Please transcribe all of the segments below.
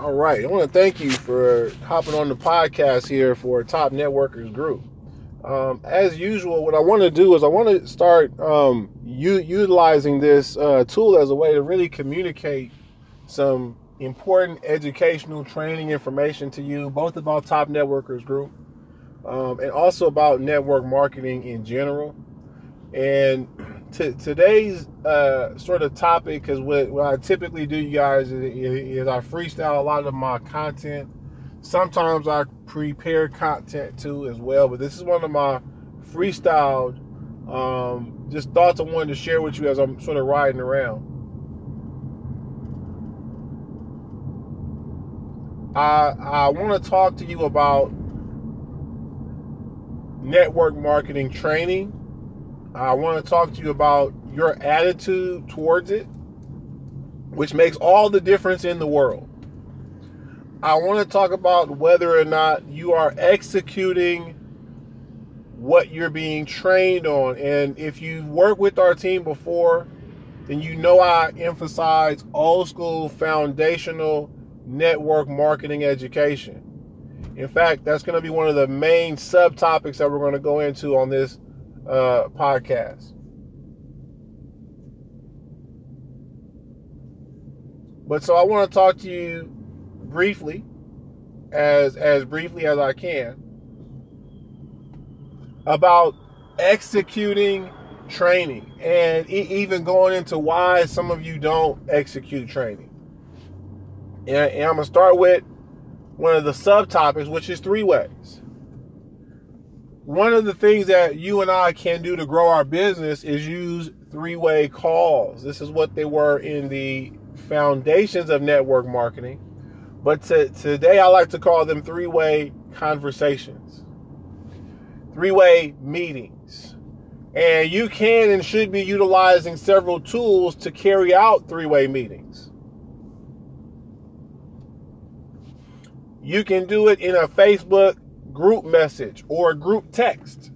All right. I want to thank you for hopping on the podcast here for Top Networkers Group. Um, as usual, what I want to do is I want to start um, u- utilizing this uh, tool as a way to really communicate some important educational training information to you, both about Top Networkers Group um, and also about network marketing in general. And t- today's uh, sort of topic, because what, what, I typically do, you guys, is, is I freestyle a lot of my content. Sometimes I prepare content too as well, but this is one of my freestyled um, just thoughts I wanted to share with you as I'm sort of riding around. I I want to talk to you about network marketing training. I want to talk to you about your attitude towards it, which makes all the difference in the world. I want to talk about whether or not you are executing what you're being trained on. And if you've worked with our team before, then you know I emphasize old school foundational network marketing education. In fact, that's going to be one of the main subtopics that we're going to go into on this uh, podcast. But so I want to talk to you briefly, as as briefly as I can, about executing training and e- even going into why some of you don't execute training. And, and I'm gonna start with one of the subtopics, which is three ways. One of the things that you and I can do to grow our business is use three way calls. This is what they were in the foundations of network marketing. But to, today, I like to call them three way conversations, three way meetings. And you can and should be utilizing several tools to carry out three way meetings. You can do it in a Facebook group message or a group text.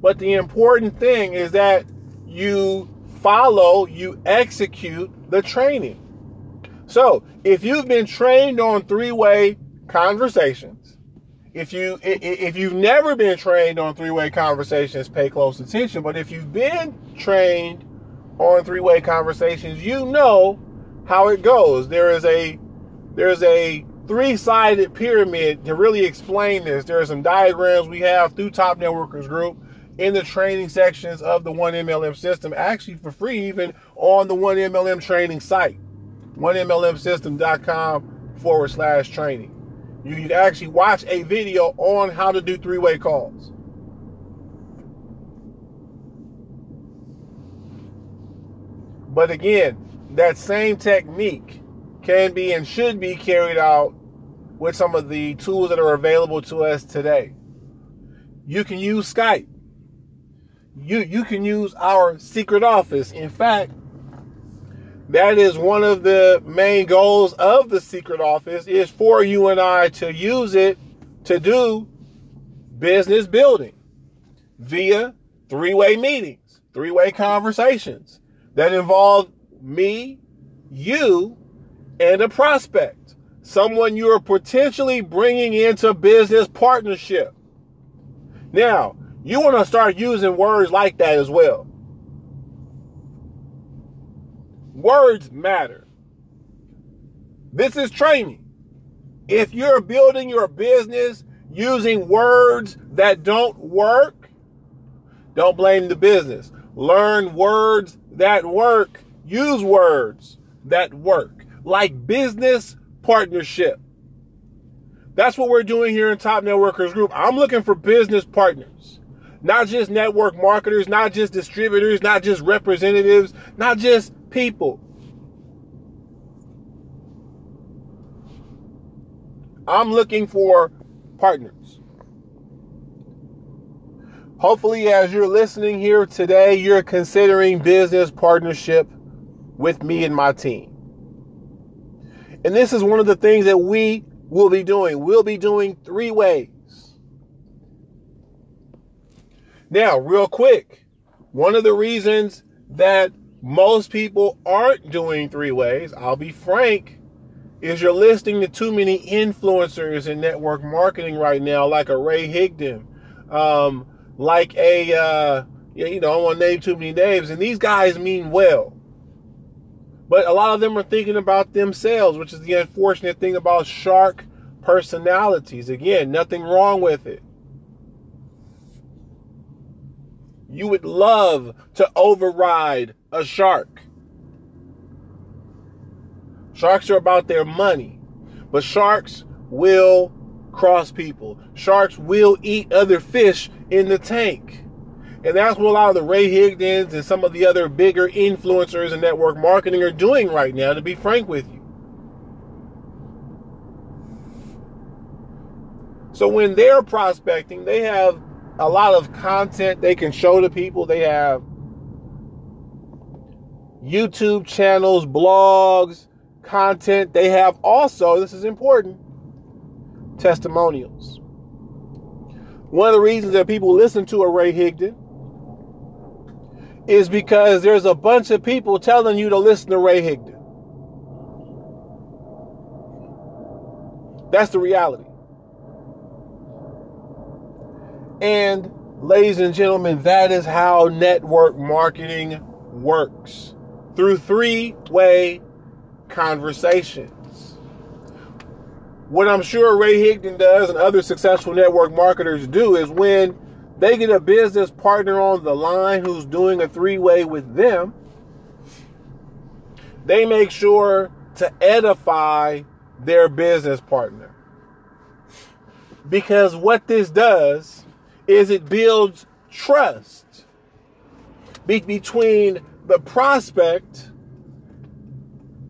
But the important thing is that you follow, you execute the training. So, if you've been trained on three-way conversations, if you if you've never been trained on three-way conversations, pay close attention, but if you've been trained on three-way conversations, you know how it goes. There is a there's a three-sided pyramid to really explain this. There are some diagrams we have through Top Networkers Group in the training sections of the 1MLM system, actually for free, even on the 1MLM training site, 1MLMsystem.com forward slash training. You can actually watch a video on how to do three-way calls. But again, that same technique can be and should be carried out with some of the tools that are available to us today. You can use Skype. You you can use our secret office. In fact, that is one of the main goals of the secret office is for you and I to use it to do business building via three-way meetings, three-way conversations that involve me, you, and a prospect, someone you are potentially bringing into business partnership. Now, you want to start using words like that as well. Words matter. This is training. If you're building your business using words that don't work, don't blame the business. Learn words that work. Use words that work like business partnership. That's what we're doing here in Top Networkers Group. I'm looking for business partners, not just network marketers, not just distributors, not just representatives, not just people. I'm looking for partners. Hopefully, as you're listening here today, you're considering business partnership with me and my team. And this is one of the things that we will be doing. We'll be doing three ways. Now, real quick, one of the reasons that most people aren't doing three ways, I'll be frank, is you're listening to too many influencers in network marketing right now, like a Ray Higdon, um, like a, uh, you know, I don't want to name too many names, and these guys mean well. But a lot of them are thinking about themselves, which is the unfortunate thing about shark personalities. Again, nothing wrong with it. You would love to override a shark. Sharks are about their money, but sharks will cross people. Sharks will eat other fish in the tank. And that's what a lot of the Ray Higdons and some of the other bigger influencers in network marketing are doing right now, to be frank with you. So when they're prospecting, they have a lot of content they can show to people. They have YouTube channels, blogs, content. They have also, this is important, testimonials. One of the reasons that people listen to a Ray Higdon is because there's a bunch of people telling you to listen to Ray Higdon. That's the reality. And ladies and gentlemen, that is how network marketing works through three way conversations. What I'm sure Ray Higdon does and other successful network marketers do is when they get a business partner on the line who's doing a three way with them, they make sure to edify their business partner. Because what this does is it builds trust between the prospect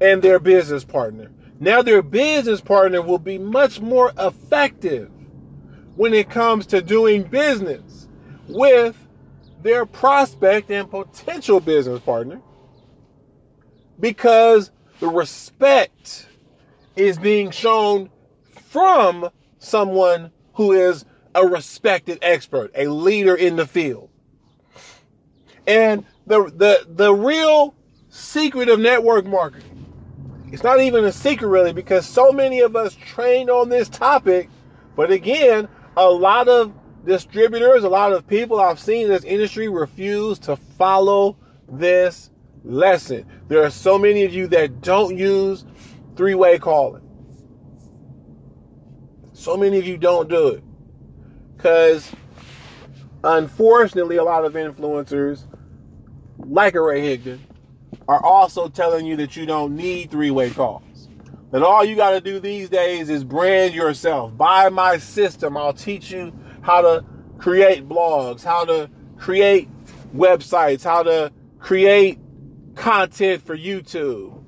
and their business partner. Now, their business partner will be much more effective when it comes to doing business with their prospect and potential business partner because the respect is being shown from someone who is a respected expert, a leader in the field. And the the the real secret of network marketing it's not even a secret really because so many of us trained on this topic but again a lot of distributors, a lot of people I've seen in this industry refuse to follow this lesson. There are so many of you that don't use three way calling. So many of you don't do it. Because unfortunately, a lot of influencers, like a Ray Higdon, are also telling you that you don't need three way calls. And all you got to do these days is brand yourself. Buy my system. I'll teach you how to create blogs, how to create websites, how to create content for YouTube.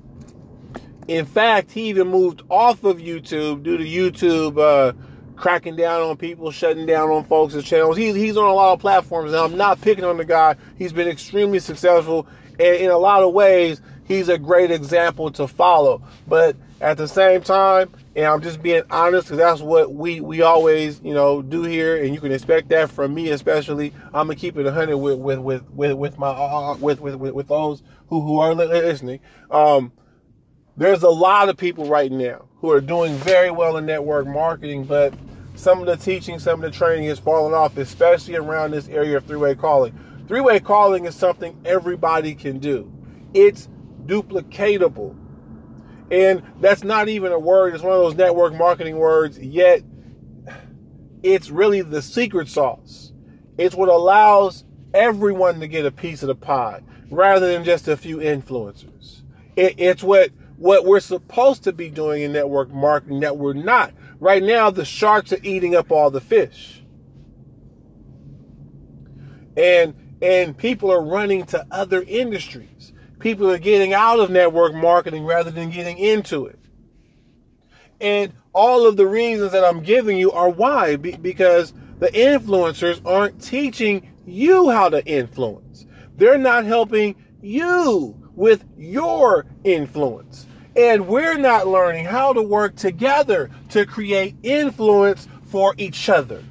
In fact, he even moved off of YouTube due to YouTube uh, cracking down on people, shutting down on folks' channels. He's, he's on a lot of platforms, and I'm not picking on the guy. He's been extremely successful, and in a lot of ways, he's a great example to follow. But at the same time, and I'm just being honest because that's what we we always you know do here, and you can expect that from me especially. I'm gonna keep it 100 with with with with, with my uh, uh, with, with with those who who are listening. Um, there's a lot of people right now who are doing very well in network marketing, but some of the teaching, some of the training has fallen off, especially around this area of three-way calling. Three-way calling is something everybody can do. It's duplicatable. And that's not even a word, it's one of those network marketing words, yet it's really the secret sauce. It's what allows everyone to get a piece of the pie rather than just a few influencers. It, it's what what we're supposed to be doing in network marketing that we're not. Right now, the sharks are eating up all the fish. And and people are running to other industries people are getting out of network marketing rather than getting into it. And all of the reasons that I'm giving you are why Be- because the influencers aren't teaching you how to influence. They're not helping you with your influence. And we're not learning how to work together to create influence for each other.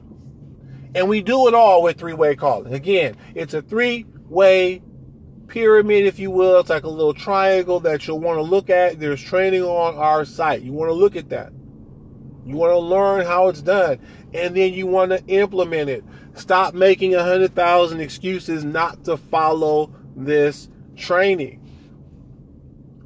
And we do it all with three way calling. Again, it's a three way pyramid, if you will. It's like a little triangle that you'll want to look at. There's training on our site. You want to look at that. You want to learn how it's done, and then you want to implement it. Stop making a hundred thousand excuses not to follow this training.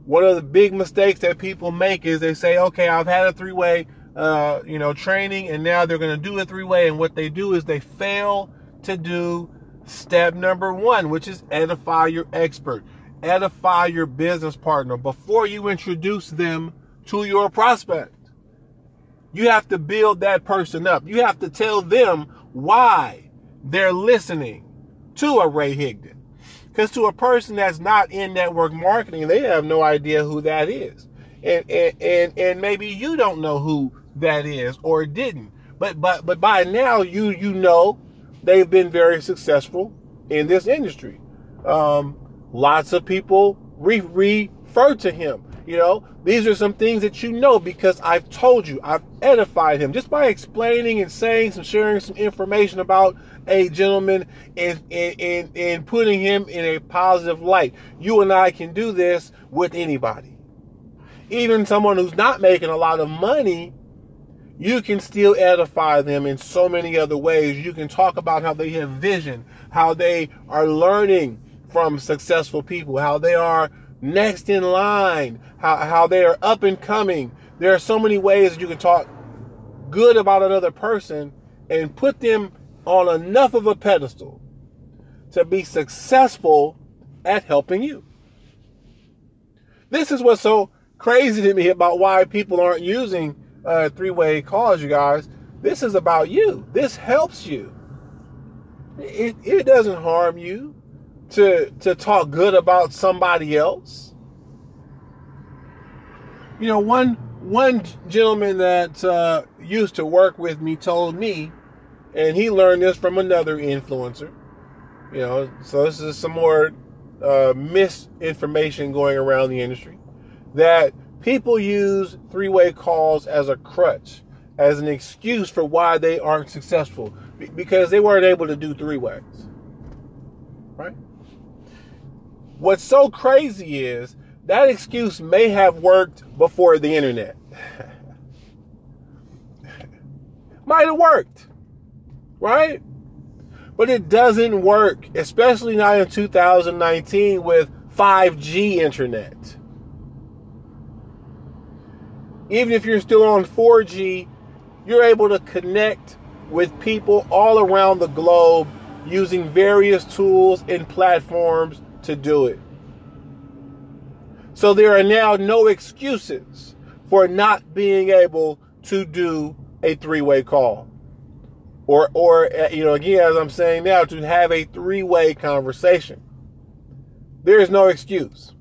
One of the big mistakes that people make is they say, "Okay, I've had a three-way, uh, you know, training, and now they're going to do a three-way." And what they do is they fail to do step number one, which is edify your expert, edify your business partner before you introduce them to your prospect. You have to build that person up. You have to tell them why they're listening to a Ray Higdon. Because to a person that's not in network marketing, they have no idea who that is. And, and and and maybe you don't know who that is or didn't. But but but by now you you know they've been very successful in this industry. Um, lots of people re- refer to him. You know, these are some things that you know because I've told you, I've edified him just by explaining and saying some, sharing some information about a gentleman and, and, and, and putting him in a positive light. You and I can do this with anybody. Even someone who's not making a lot of money you can still edify them in so many other ways. You can talk about how they have vision, how they are learning from successful people, how they are next in line, how, how they are up and coming. There are so many ways you can talk good about another person and put them on enough of a pedestal to be successful at helping you. This is what's so crazy to me about why people aren't using uh, three way calls, you guys. This is about you. This helps you. It, it doesn't harm you to, to talk good about somebody else. You know, one one gentleman that uh, used to work with me told me, and he learned this from another influencer. You know, so this is some more uh, misinformation going around the industry that People use three way calls as a crutch, as an excuse for why they aren't successful, because they weren't able to do three ways. Right? What's so crazy is that excuse may have worked before the internet. Might have worked, right? But it doesn't work, especially not in 2019 with 5G internet even if you're still on 4G, you're able to connect with people all around the globe using various tools and platforms to do it. So there are now no excuses for not being able to do a three-way call. Or or uh, you know again as I'm saying now to have a three-way conversation. There is no excuse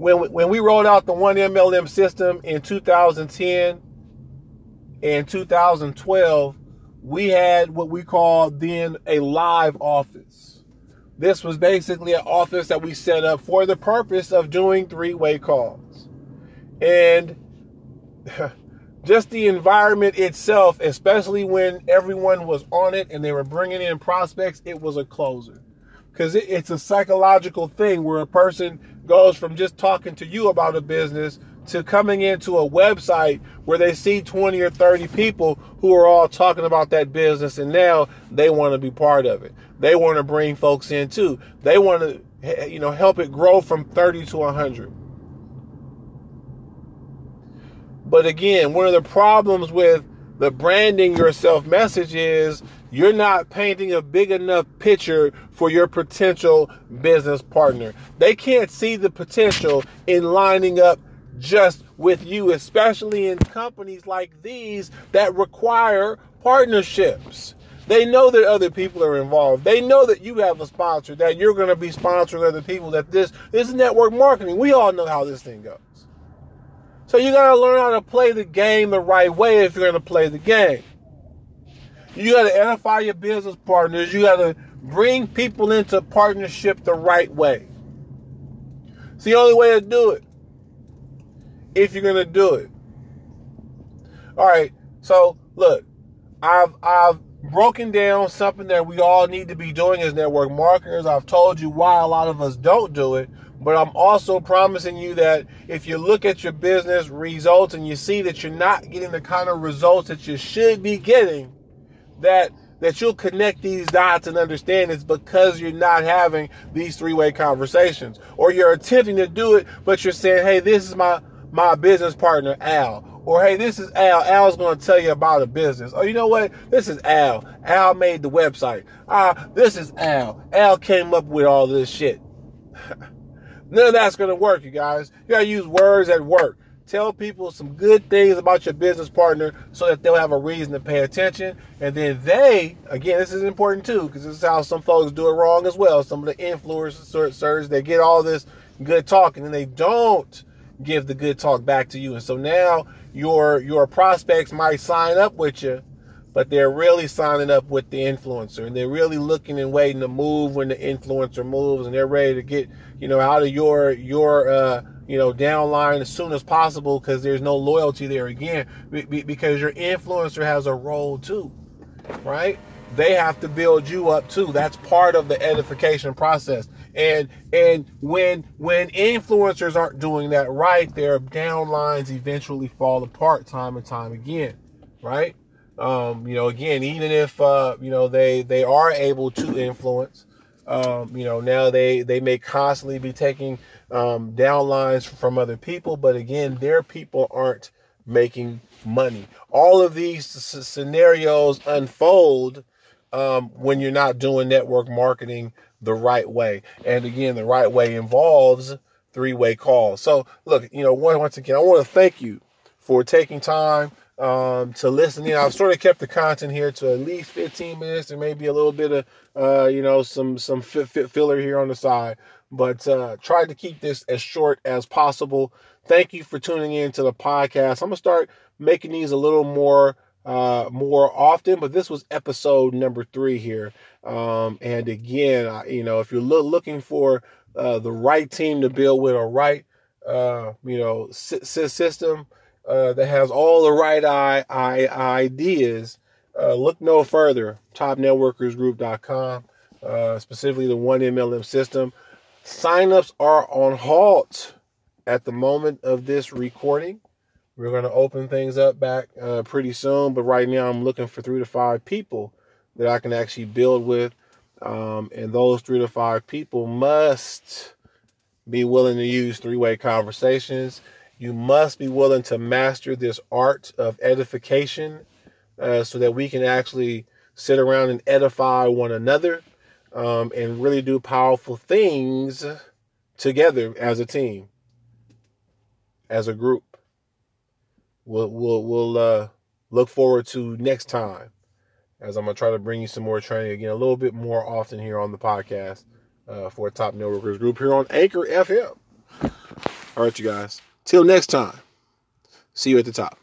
when when we rolled out the one MLM system in 2010 and 2012, we had what we called then a live office. This was basically an office that we set up for the purpose of doing three-way calls. And just the environment itself, especially when everyone was on it and they were bringing in prospects, it was a closer because it, it's a psychological thing where a person goes from just talking to you about a business to coming into a website where they see 20 or 30 people who are all talking about that business and now they want to be part of it. They want to bring folks in too. They want to you know help it grow from 30 to 100. But again, one of the problems with the branding yourself message is you're not painting a big enough picture for your potential business partner. They can't see the potential in lining up just with you, especially in companies like these that require partnerships. They know that other people are involved. They know that you have a sponsor, that you're going to be sponsoring other people, that this, this is network marketing. We all know how this thing goes. So you got to learn how to play the game the right way if you're going to play the game. You got to edify your business partners. You got to bring people into partnership the right way. It's the only way to do it. If you're going to do it. All right. So look, I've I've broken down something that we all need to be doing as network marketers. I've told you why a lot of us don't do it, but I'm also promising you that if you look at your business results and you see that you're not getting the kind of results that you should be getting, that that you'll connect these dots and understand it's because you're not having these three-way conversations or you're attempting to do it but you're saying hey this is my my business partner al or hey, this is Al. Al's going to tell you about a business. Oh, you know what? This is Al. Al made the website. Ah, this is Al. Al came up with all this shit. None of that's going to work, you guys. You got to use words that work. Tell people some good things about your business partner so that they'll have a reason to pay attention. And then they, again, this is important too, because this is how some folks do it wrong as well. Some of the influencers, they get all this good talk and then they don't give the good talk back to you. And so now your your prospects might sign up with you, but they're really signing up with the influencer and they're really looking and waiting to move when the influencer moves and they're ready to get, you know, out of your your uh you know, downline as soon as possible because there's no loyalty there again because your influencer has a role too, right? They have to build you up too. That's part of the edification process. And and when when influencers aren't doing that right, their downlines eventually fall apart time and time again, right? Um, you know, again, even if uh, you know they they are able to influence, um, you know, now they they may constantly be taking um, downlines from other people, but again, their people aren't making money. All of these scenarios unfold um, when you're not doing network marketing the right way. And again, the right way involves three way calls. So, look, you know, once again, I want to thank you for taking time um, to listen in. I've sort of kept the content here to at least 15 minutes and maybe a little bit of, uh, you know, some some fit, fit filler here on the side. But uh, tried to keep this as short as possible. Thank you for tuning in to the podcast. I'm gonna start making these a little more uh, more often, but this was episode number three here. Um, and again, I, you know, if you're lo- looking for uh, the right team to build with, a right, uh, you know, system uh, that has all the right I- I- ideas, uh, look no further. TopNetworkersGroup.com, uh, specifically the one MLM system. Signups are on halt at the moment of this recording. We're going to open things up back uh, pretty soon, but right now I'm looking for three to five people that I can actually build with. Um, and those three to five people must be willing to use three way conversations. You must be willing to master this art of edification uh, so that we can actually sit around and edify one another um, and really do powerful things together as a team, as a group. We'll, we'll, we'll uh, look forward to next time as I'm gonna try to bring you some more training again, a little bit more often here on the podcast uh, for Top Networkers Group here on Anchor FM. All right, you guys. Till next time. See you at the top.